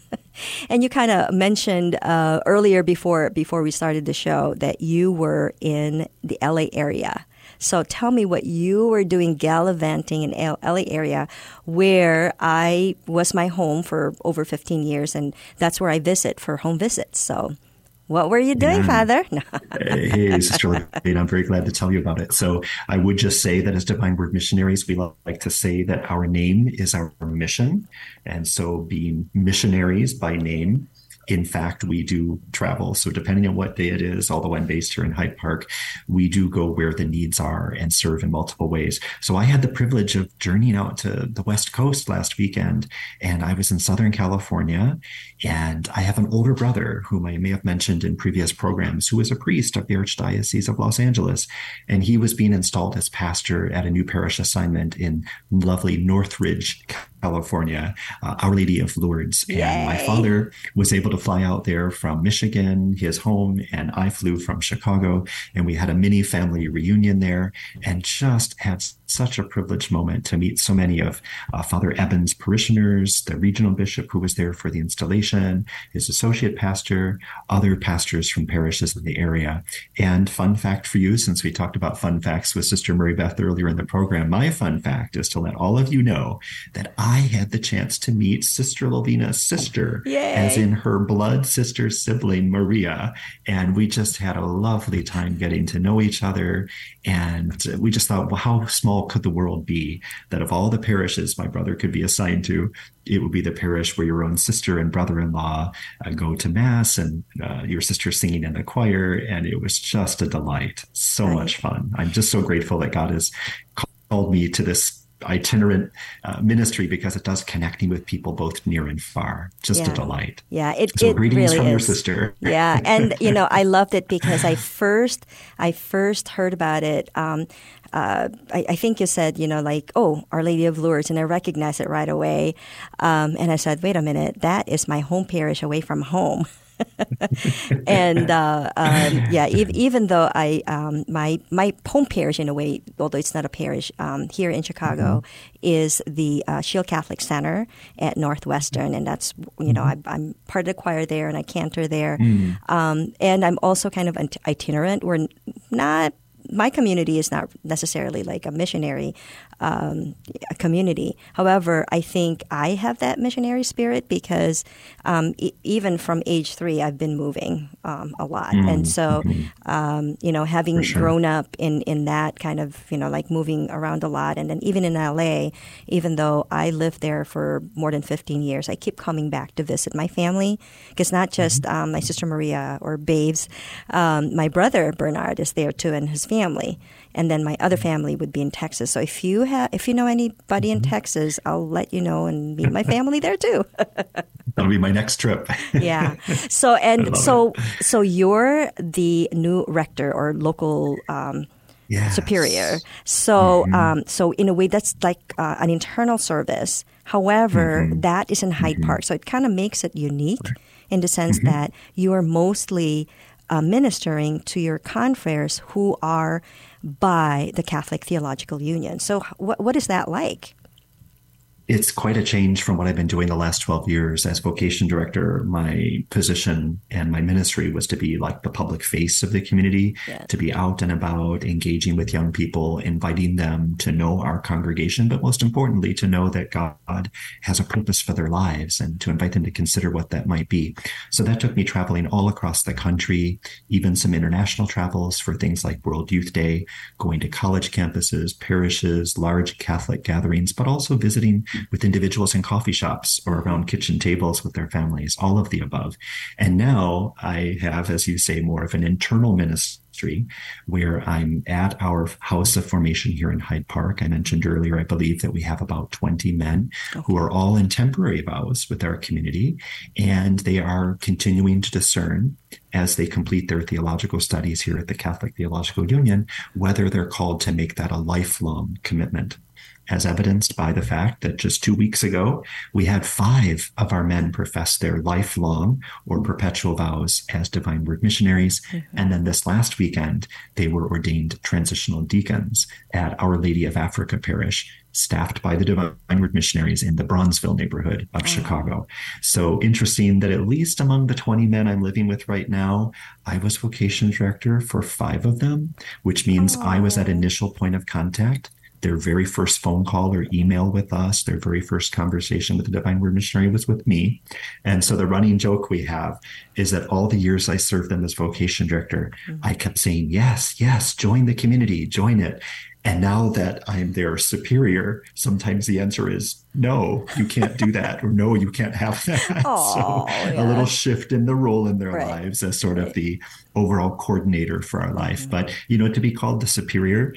Speaker 3: and you kind of mentioned uh, earlier before before we started the show that you were in the LA area. So tell me what you were doing gallivanting in LA area where I was my home for over 15 years and that's where I visit for home visits. So what were you doing, yeah. Father?
Speaker 4: hey, Sister Lovina, I'm very glad to tell you about it. So I would just say that as Divine Word missionaries, we like to say that our name is our mission. And so being missionaries by name in fact, we do travel. So depending on what day it is, although I'm based here in Hyde Park, we do go where the needs are and serve in multiple ways. So I had the privilege of journeying out to the West Coast last weekend, and I was in Southern California. And I have an older brother whom I may have mentioned in previous programs, who is a priest of the Archdiocese of Los Angeles. And he was being installed as pastor at a new parish assignment in lovely Northridge, California, uh, Our Lady of Lourdes. Yay. And my father was able to fly out there from Michigan, his home, and I flew from Chicago. And we had a mini family reunion there and just had such a privileged moment to meet so many of uh, Father Eben's parishioners, the regional bishop who was there for the installation, his associate pastor, other pastors from parishes in the area. And fun fact for you, since we talked about fun facts with Sister Mary Beth earlier in the program, my fun fact is to let all of you know that I had the chance to meet Sister Lovina's sister, Yay. as in her blood sister sibling, Maria. And we just had a lovely time getting to know each other. And we just thought, well, how small could the world be that of all the parishes my brother could be assigned to, it would be the parish where your own sister and brother in law uh, go to Mass and uh, your sister singing in the choir. And it was just a delight. So right. much fun. I'm just so grateful that God has called me to this itinerant uh, ministry because it does connecting with people both near and far. Just
Speaker 3: yeah.
Speaker 4: a delight.
Speaker 3: Yeah, it,
Speaker 4: so
Speaker 3: it
Speaker 4: greetings
Speaker 3: really
Speaker 4: from
Speaker 3: is.
Speaker 4: your sister.
Speaker 3: yeah, and you know I loved it because I first I first heard about it. Um, uh, I, I, think you said, you know, like, oh, Our Lady of Lourdes, and I recognized it right away. Um, and I said, wait a minute, that is my home parish away from home. and uh, um, yeah, even though I um, my my home parish in a way, although it's not a parish um, here in Chicago, mm-hmm. is the uh, Sheil Catholic Center at Northwestern, and that's you know mm-hmm. I, am part of the choir there and I cantor there, mm. and I'm also kind of itinerant. We're not my community is not necessarily like a missionary um, community. However, I think I have that missionary spirit because um, e- even from age three, I've been moving um, a lot, mm and so mm-hmm. Um, you know, having sure. grown up in in that kind of you know like moving around a lot, and then even in LA, even though I lived there for more than fifteen years, I keep coming back to visit my family because not just mm-hmm. Um, my sister Maria or Babes, um, my brother Bernard is there too, and his family and then my other family would be in Texas. So if you have, if you know anybody in mm-hmm. Texas, I'll let you know and meet my family there too.
Speaker 4: That'll be my next trip.
Speaker 3: yeah. So and so it. so you're the new rector or local. Um, yes. Superior. So, mm-hmm. um, so in a way, that's like uh, an internal service. However, mm-hmm. that is in Hyde mm-hmm. Park, so it kind of makes it unique in the sense mm-hmm. that you are mostly uh, ministering to your confreres who are by the Catholic Theological Union. So, wh- what is that like?
Speaker 4: It's quite a change from what I've been doing the last 12 years as vocation director. My position and my ministry was to be like the public face of the community, yeah. to be out and about, engaging with young people, inviting them to know our congregation, but most importantly, to know that God has a purpose for their lives and to invite them to consider what that might be. So that took me traveling all across the country, even some international travels for things like World Youth Day, going to college campuses, parishes, large Catholic gatherings, but also visiting with individuals in coffee shops or around kitchen tables with their families, all of the above. And now I have, as you say, more of an internal ministry where I'm at our house of formation here in Hyde Park. I mentioned earlier, I believe that we have about 20 men okay. who are all in temporary vows with our community, and they are continuing to discern as they complete their theological studies here at the Catholic Theological Union whether they're called to make that a lifelong commitment as evidenced by the fact that just two weeks ago, we had five of our men profess their lifelong or perpetual vows as Divine Word missionaries. Mm-hmm. And then this last weekend, they were ordained transitional deacons at Our Lady of Africa Parish, staffed by the Divine Word missionaries in the Bronzeville neighborhood of oh. Chicago. So interesting that at least among the 20 men I'm living with right now, I was vocation director for five of them, which means oh. I was at initial point of contact their very first phone call or email with us, their very first conversation with the Divine Word Missionary was with me. And so the running joke we have is that all the years I served them as vocation director, mm-hmm. I kept saying, yes, yes, join the community, join it. And now that I'm their superior, sometimes the answer is no, you can't do that, or no, you can't have that. So yeah. a little shift in the role in their right. lives as sort of the overall coordinator for our life. Mm-hmm. But you know, to be called the superior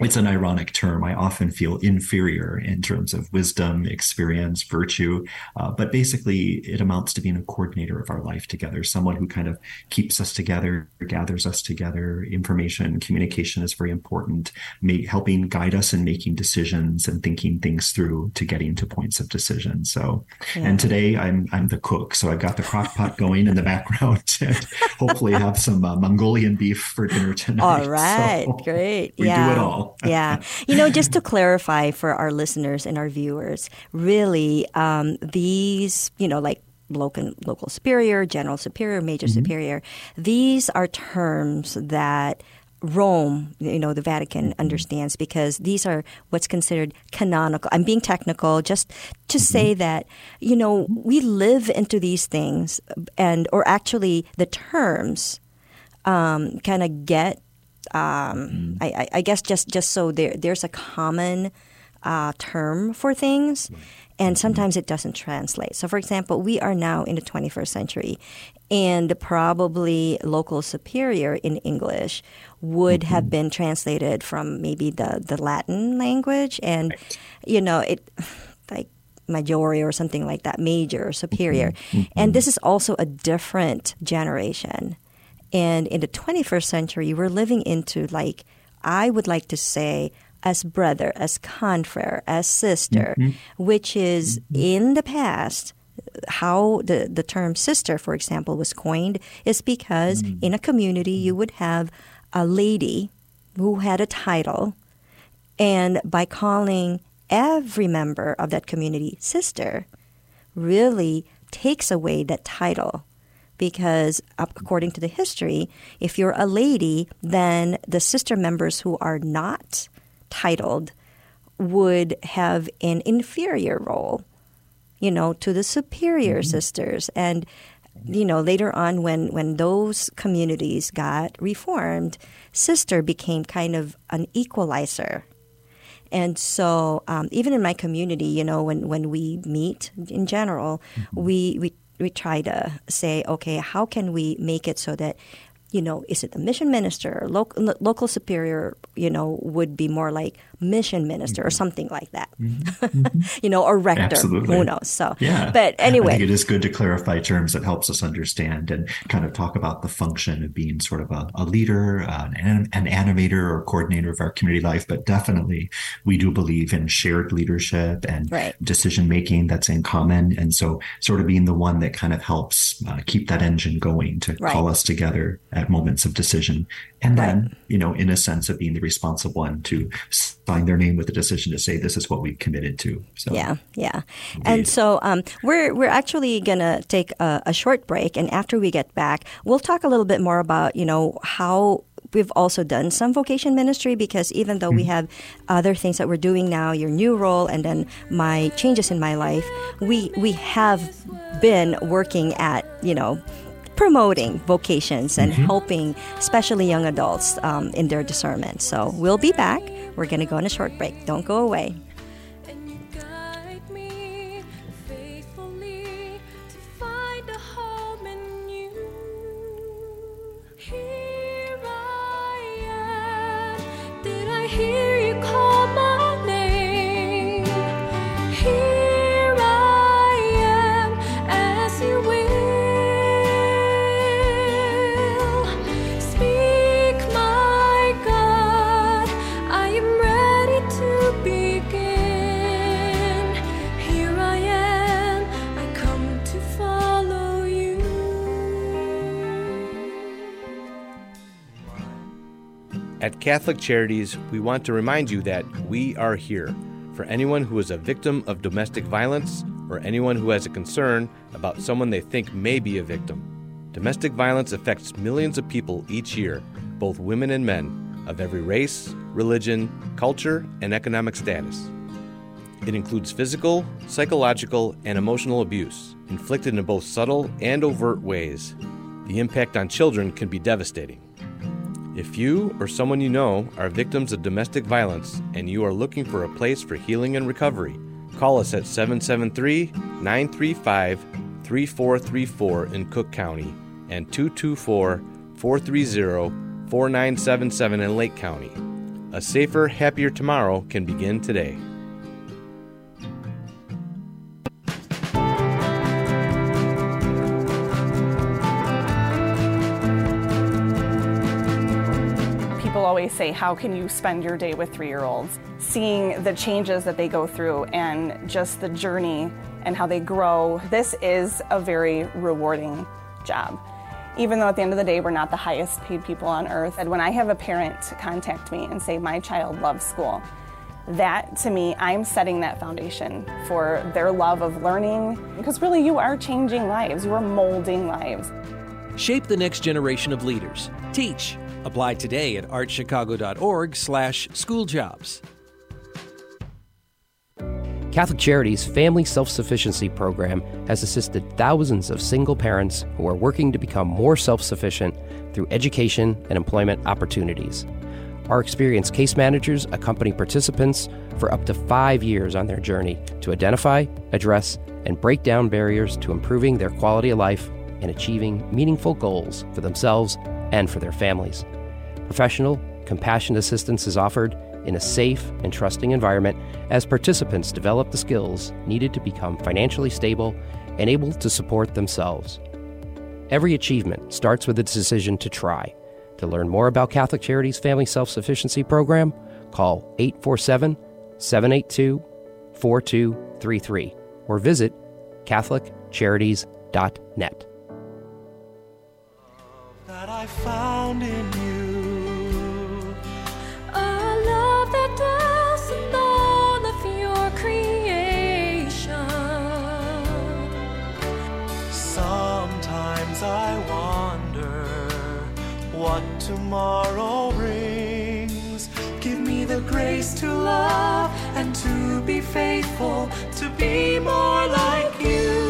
Speaker 4: it's an ironic term. I often feel inferior in terms of wisdom, experience, virtue, uh, but basically it amounts to being a coordinator of our life together, someone who kind of keeps us together, gathers us together. Information, communication is very important, may, helping guide us in making decisions and thinking things through to getting to points of decision. So, yeah. and today I'm I'm the cook, so I've got the crock pot going in the background, and hopefully have some uh, Mongolian beef for dinner tonight.
Speaker 3: All right, so great.
Speaker 4: We
Speaker 3: yeah.
Speaker 4: do it all.
Speaker 3: Yeah. You know, just to clarify for our listeners and our viewers, really, um, these, you know, like local, local superior, general superior, major mm-hmm. superior, these are terms that Rome, you know, the Vatican mm-hmm. understands because these are what's considered canonical. I'm being technical, just to mm-hmm. say that, you know, we live into these things, and or actually the terms um, kind of get um, mm. I, I, guess just just so there there's a common uh, term for things, and mm-hmm. sometimes it doesn't translate. So, for example, we are now in the 21st century, and probably local superior in English would mm-hmm. have been translated from maybe the, the Latin language, and right. you know it like majori or something like that, major superior, mm-hmm. mm-hmm. and this is also a different generation. And in the 21st century, we're living into like, I would like to say, as brother, as confrere, as sister, mm-hmm. which is mm-hmm. in the past, how the, the term sister, for example, was coined is because mm-hmm. in a community you would have a lady who had a title, and by calling every member of that community sister, really takes away that title because according to the history, if you're a lady, then the sister members who are not titled would have an inferior role, you know, to the superior mm-hmm. sisters. And you know, later on when when those communities got reformed, sister became kind of an equalizer. And so, um, even in my community, you know, when, when we meet in general, mm-hmm. we, we we try to say, okay, how can we make it so that you know, is it the mission minister local, local superior, you know, would be more like mission minister mm-hmm. or something like that, mm-hmm. mm-hmm. you know, or rector.
Speaker 4: Absolutely.
Speaker 3: Who knows? So,
Speaker 4: yeah.
Speaker 3: But anyway,
Speaker 4: I think it is good to clarify terms that helps us understand and kind of talk about the function of being sort of a, a leader, uh, an, an animator or coordinator of our community life. But definitely, we do believe in shared leadership and
Speaker 3: right.
Speaker 4: decision making that's in common. And so, sort of being the one that kind of helps uh, keep that engine going to right. call us together at moments of decision. And then, right. you know, in a sense of being the responsible one to sign their name with the decision to say this is what we've committed to.
Speaker 3: So yeah, yeah. And so um, we're we're actually gonna take a, a short break, and after we get back, we'll talk a little bit more about you know how we've also done some vocation ministry because even though mm-hmm. we have other things that we're doing now, your new role and then my changes in my life, we we have been working at you know promoting vocations and mm-hmm. helping especially young adults um, in their discernment. So we'll be back. We're going to go on a short break. Don't go away.
Speaker 6: At Catholic Charities, we want to remind you that we are here for anyone who is a victim of domestic violence or anyone who has a concern about someone they think may be a victim. Domestic violence affects millions of people each year, both women and men, of every race, religion, culture, and economic status. It includes physical, psychological, and emotional abuse, inflicted in both subtle and overt ways. The impact on children can be devastating. If you or someone you know are victims of domestic violence and you are looking for a place for healing and recovery, call us at 773 935 3434 in Cook County and 224 430 4977 in Lake County. A safer, happier tomorrow can begin today.
Speaker 17: Say, How can you spend your day with three year olds? Seeing the changes that they go through and just the journey and how they grow, this is a very rewarding job. Even though at the end of the day, we're not the highest paid people on earth. And when I have a parent contact me and say, My child loves school, that to me, I'm setting that foundation for their love of learning. Because really, you are changing lives, you are molding lives.
Speaker 12: Shape the next generation of leaders. Teach. Apply today at archchicago.org slash schooljobs.
Speaker 18: Catholic Charities Family Self Sufficiency Program has assisted thousands of single parents who are working to become more self sufficient through education and employment opportunities. Our experienced case managers accompany participants for up to five years on their journey to identify, address, and break down barriers to improving their quality of life and achieving meaningful goals for themselves and for their families. Professional, compassionate assistance is offered in a safe and trusting environment as participants develop the skills needed to become financially stable and able to support themselves. Every achievement starts with a decision to try. To learn more about Catholic Charities Family Self Sufficiency Program, call 847 782 4233 or visit CatholicCharities.net.
Speaker 2: that I found in you.
Speaker 14: A love that dwells in all of your creation.
Speaker 2: Sometimes I wonder what tomorrow brings. Give me the grace to love and to be faithful, to be more like you.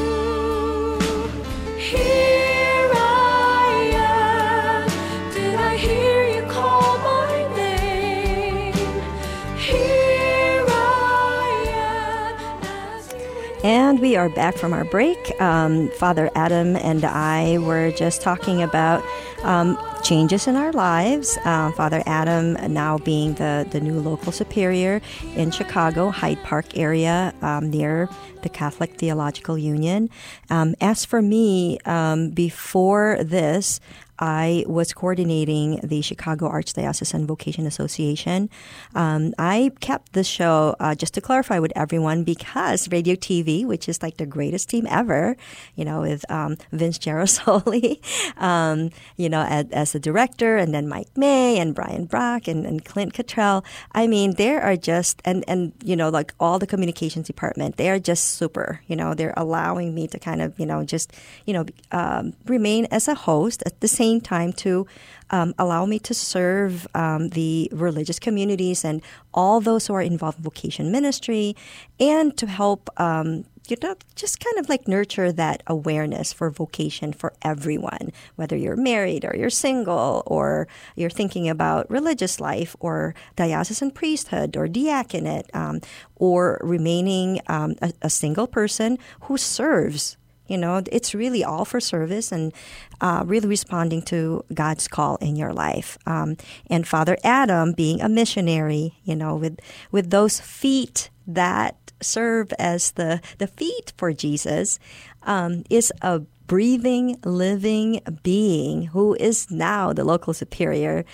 Speaker 3: And we are back from our break. Um, Father Adam and I were just talking about um, changes in our lives. Uh, Father Adam now being the, the new local superior in Chicago, Hyde Park area, um, near the Catholic Theological Union. Um, as for me, um, before this, I was coordinating the Chicago Archdiocesan Vocation Association. Um, I kept this show, uh, just to clarify with everyone, because Radio TV, which is like the greatest team ever, you know, with um, Vince Gerasole, um, you know, as, as the director, and then Mike May and Brian Brock and, and Clint Cottrell. I mean, there are just, and, and, you know, like all the communications department, they are just super. You know, they're allowing me to kind of, you know, just, you know, um, remain as a host at the same time to um, allow me to serve um, the religious communities and all those who are involved in vocation ministry and to help um, you know, just kind of like nurture that awareness for vocation for everyone, whether you're married or you're single or you're thinking about religious life or diocesan priesthood or diaconate um, or remaining um, a, a single person who serves. You know, it's really all for service and uh, really responding to God's call in your life. Um, and Father Adam being a missionary, you know, with with those feet that serve as the the feet for Jesus, um, is a breathing, living being who is now the local superior.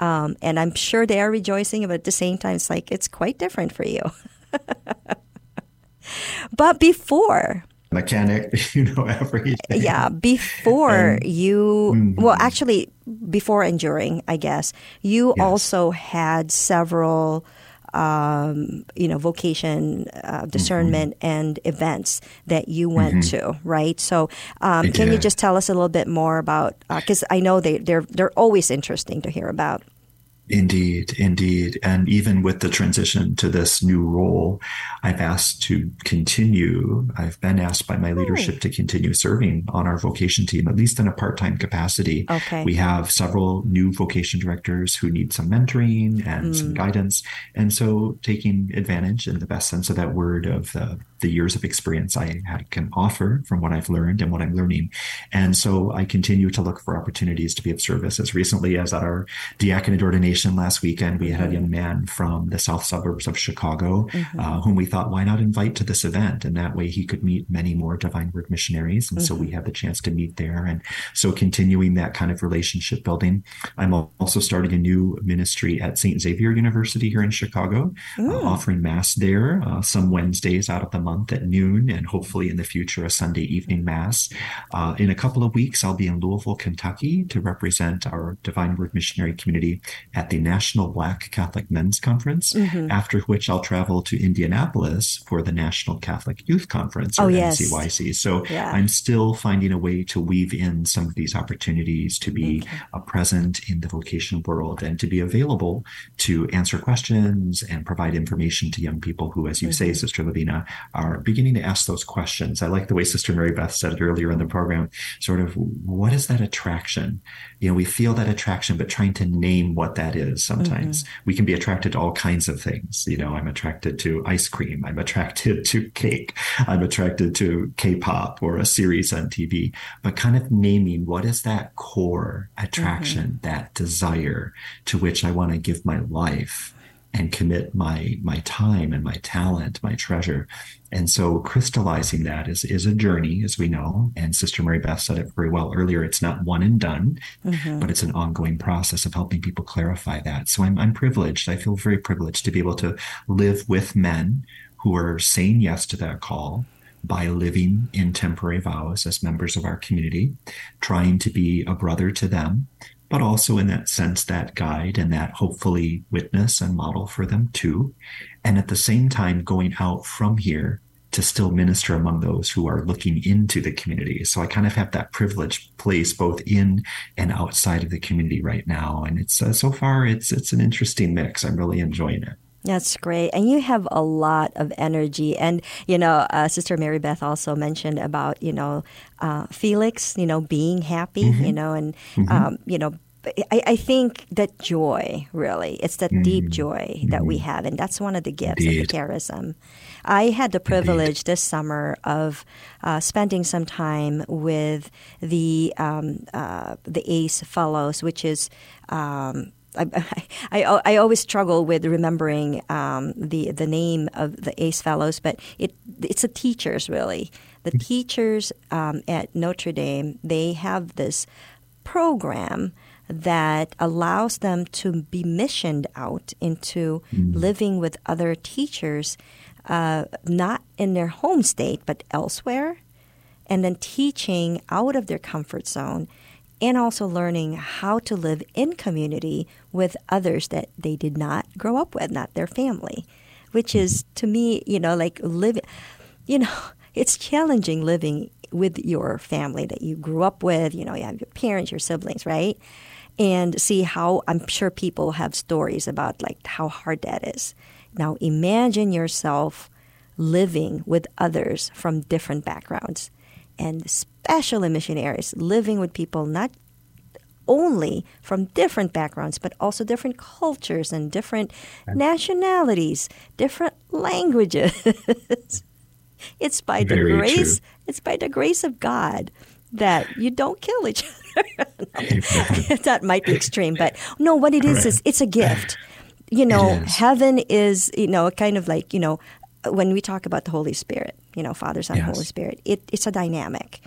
Speaker 3: Um, and I'm sure they are rejoicing, but at the same time, it's like it's quite different for you. but before
Speaker 4: Mechanic, you know, everything.
Speaker 3: yeah, before
Speaker 4: And-
Speaker 3: you,
Speaker 4: Mhm.
Speaker 3: well, actually, before and during, I guess, you
Speaker 4: Yes.
Speaker 3: also had several. Um, you know, vocation, uh, discernment, and events that you went
Speaker 4: Mhm.
Speaker 3: to, right? So, um, can you just tell us a little bit more about? Because I know they they're they're always interesting to hear about.
Speaker 4: Indeed, indeed. And even with the transition to this new role, I've asked to continue. I've been asked by my leadership to continue serving on our vocation team, at least in a part time capacity.
Speaker 3: Okay.
Speaker 4: We have several new vocation directors who need some mentoring and some
Speaker 3: Mm.
Speaker 4: guidance. And so taking advantage in the best sense of that word of the, the years of experience I had, can offer from what I've learned and what I'm learning. And so I continue to look for opportunities to be of service. As recently as at our diaconate ordination last weekend, we had a young man from the south suburbs of Chicago
Speaker 3: Mhm.
Speaker 4: uh, whom we thought, why not invite to this event? And that way he could meet many more Divine Word missionaries. And so we had the chance to meet there. And so continuing that kind of relationship building. I'm also starting a new ministry at St. Xavier University here in Chicago, uh,
Speaker 3: Mm.
Speaker 4: offering Mass there uh, some Wednesdays out of the month at noon, and hopefully in the future, a Sunday evening Mass. Uh, in a couple of weeks, I'll be in Louisville, Kentucky to represent our Divine Word missionary community at the National Black Catholic Men's Conference,
Speaker 3: Mhm.
Speaker 4: after which I'll travel to Indianapolis for the National Catholic Youth Conference, or
Speaker 3: Oh, yes.
Speaker 4: NCYC. So
Speaker 3: Yeah.
Speaker 4: I'm still finding a way to weave in some of these opportunities to be uh, present in the vocation world and to be available to answer questions and provide information to young people who, as you say,
Speaker 3: Mhm.
Speaker 4: Sister Lovina, are beginning to ask those questions. I like the way Sister Mary Beth said it earlier in the program, sort of, what is that attraction? You know, we feel that attraction, but trying to name what that is sometimes. Mm-hmm. We can be attracted to all kinds of things. You know, I'm attracted to ice cream. I'm attracted to cake. I'm attracted to K-pop or a series on TV, but kind of naming what is that core attraction, mm-hmm. that desire to which I want to give my life and commit my my time and my talent, my treasure. And so crystallizing that is is a journey, as we know. And Sister Mary Beth said it very well earlier. It's not one and done,
Speaker 3: Mhm.
Speaker 4: but it's an ongoing process of helping people clarify that. So I'm I'm privileged. I feel very privileged to be able to live with men who are saying yes to that call by living in temporary vows as members of our community, trying to be a brother to them, but also in that sense, that guide and that hopefully witness and model for them too. And at the same time, going out from here to still minister among those who are looking into the community. So I kind of have that privileged place both in and outside of the community right now. And it's uh, so far, it's, it's an interesting mix. I'm really enjoying it.
Speaker 3: That's great. And you have a lot of energy. And, you know, uh, Sister Mary Beth also mentioned about, you know, uh, Felix, you know, being happy,
Speaker 4: Mhm.
Speaker 3: you know, and,
Speaker 4: Mhm.
Speaker 3: um, you know, I, I think that joy, really, it's that deep joy that we have. And that's one of the gifts
Speaker 4: Indeed.
Speaker 3: of the charism. I had the privilege this summer of uh, spending some time with the um, uh, the ACE Fellows, which is um, I, I, I always struggle with remembering um, the the name of the ACE Fellows, but it it's the teachers really. The teachers um, at Notre Dame they have this program that allows them to be missioned out into living with other teachers, uh, not in their home state but elsewhere, and then teaching out of their comfort zone and also learning how to live in community with others that they did not grow up with, not their family, which is to me, you know, like living, you know, it's challenging living with your family that you grew up with, you know, you have your parents, your siblings, right? And see how I'm sure people have stories about like how hard that is. Now imagine yourself living with others from different backgrounds. And especially missionaries living with people not only from different backgrounds but also different cultures and different nationalities different languages. It's by the grace
Speaker 4: true.
Speaker 3: it's by the grace of god that you don't kill each other. That might be extreme but no what it is is it's a gift you know heaven is you know kind of like you know when we talk about the holy spirit you know father son
Speaker 4: Yes.
Speaker 3: holy spirit it, it's a dynamic.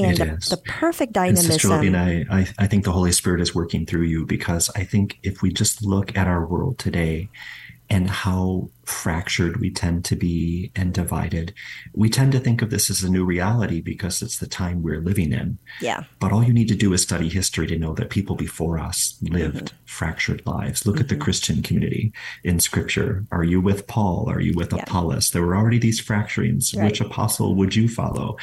Speaker 3: And the, the perfect
Speaker 4: And Sister
Speaker 3: dynamism
Speaker 4: Lovina, I, I, I think the Holy Spirit is working through you because I think if we just look at our world today and how fractured we tend to be and divided. We tend to think of this as a new reality because it's the time we're living in.
Speaker 3: Yeah.
Speaker 4: But all you need to do is study history to know that people before us lived mm-hmm. fractured lives. Look mm-hmm. at the mm-hmm. Christian community in scripture. Are you with Paul? Are you with yeah. Apollos? There were already these fracturings. Right. Which apostle would you follow?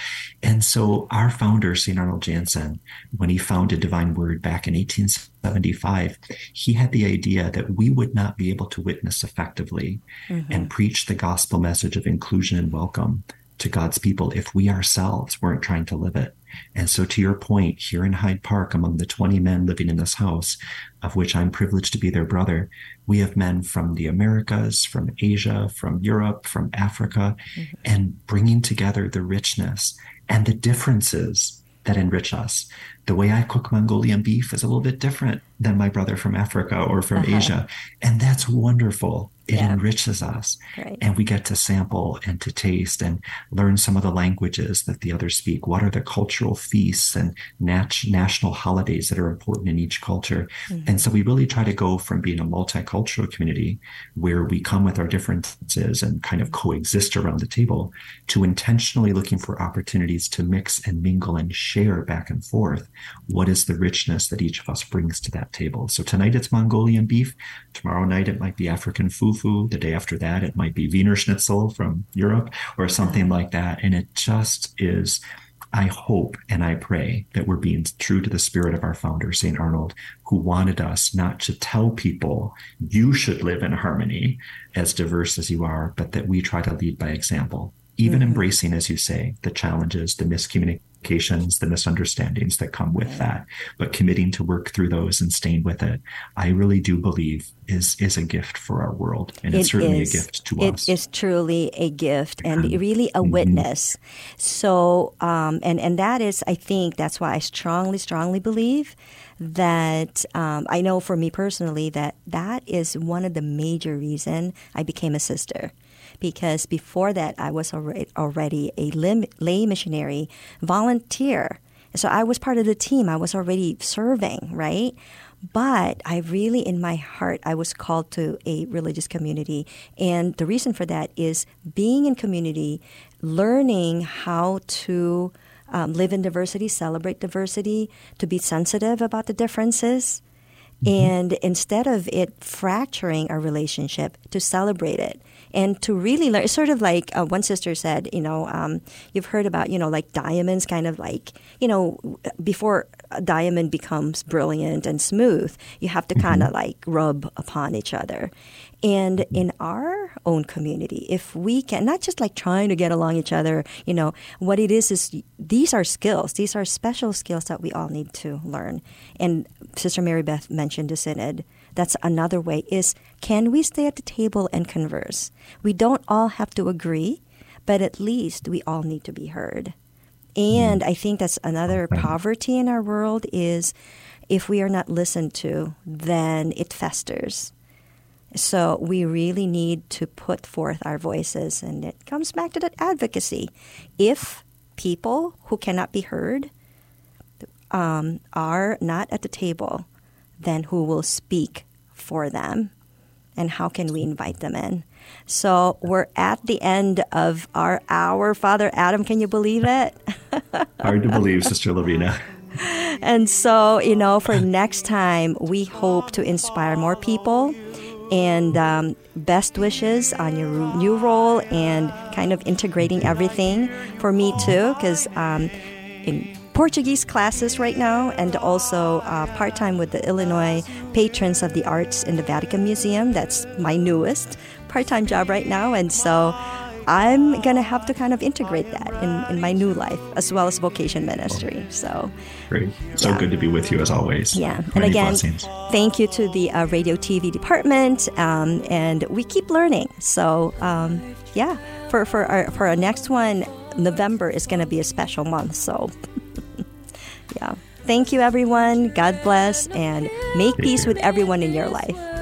Speaker 4: And so our founder, St. Arnold Janssen, when he founded Divine Word back in 1875, he had the idea that we would not be able to witness effectively mm-hmm. And preach the gospel message of inclusion and welcome to God's people if we ourselves weren't trying to live it. And so, to your point, here in Hyde Park, among the 20 men living in this house, of which I'm privileged to be their brother, we have men from the Americas, from Asia, from Europe, from Africa, mm-hmm. and bringing together the richness and the differences that enrich us. The way I cook Mongolian beef is a little bit different than my brother from Africa or from uh-huh. Asia. And that's wonderful it yeah. enriches us right. and we get to sample and to taste and learn some of the languages that the others speak what are the cultural feasts and nat- national holidays that are important in each culture mm-hmm. and so we really try to go from being a multicultural community where we come with our differences and kind of coexist around the table to intentionally looking for opportunities to mix and mingle and share back and forth what is the richness that each of us brings to that table so tonight it's mongolian beef tomorrow night it might be african fufu. The day after that, it might be Wiener Schnitzel from Europe or something like that. And it just is. I hope and I pray that we're being true to the spirit of our founder, St. Arnold, who wanted us not to tell people you should live in harmony as diverse as you are, but that we try to lead by example, even mm-hmm. embracing, as you say, the challenges, the miscommunication the misunderstandings that come with that, but committing to work through those and staying with it, I really do believe is is a gift for our world, and it it's certainly is. a gift to
Speaker 3: it
Speaker 4: us.
Speaker 3: It is truly a gift and really a mm-hmm. witness. So, um, and and that is, I think, that's why I strongly, strongly believe that um, I know for me personally that that is one of the major reason I became a sister because before that I was already, a lay missionary volunteer. So I was part of the team. I was already serving, right? But I really, in my heart, I was called to a religious community. And the reason for that is being in community, learning how to um, live in diversity, celebrate diversity, to be sensitive about the differences. Mm-hmm. And instead of it fracturing our relationship, to celebrate it and to really learn. It's sort of like uh, one sister said, you know, um, you've heard about, you know, like diamonds kind of like, you know, before a diamond becomes brilliant and smooth, you have to kind of mm-hmm. like rub upon each other. And in our own community, if we can, not just like trying to get along each other, you know, what it is is these are skills. These are special skills that we all need to learn. And Sister Mary Beth mentioned the synod that's another way is can we stay at the table and converse? We don't all have to agree, but at least we all need to be heard. And I think that's another poverty in our world is if we are not listened to, then it festers. So we really need to put forth our voices, and it comes back to that advocacy. If people who cannot be heard um, are not at the table, then who will speak for them? And how can we invite them in? So we're at the end of our hour. Father Adam, can you believe it?
Speaker 4: Hard to believe, Sister Lovina.
Speaker 3: And so, you know, for next time, we hope to inspire more people and um, best wishes on your new role and kind of integrating everything for me too, because um, in Portuguese classes right now, and also uh, part time with the Illinois Patrons of the Arts in the Vatican Museum. That's my newest part time job right now, and so I'm going to have to kind of integrate that in, in my new life as well as vocation ministry. So
Speaker 4: great. So yeah. good to be with you as always.
Speaker 3: Yeah. Many and again, blessings. thank you to the uh, radio TV department. Um, and we keep learning. So, um, yeah, for, for, our, for our next one, November is going to be a special month. So, yeah. Thank you, everyone. God bless, and make peace with everyone in your life.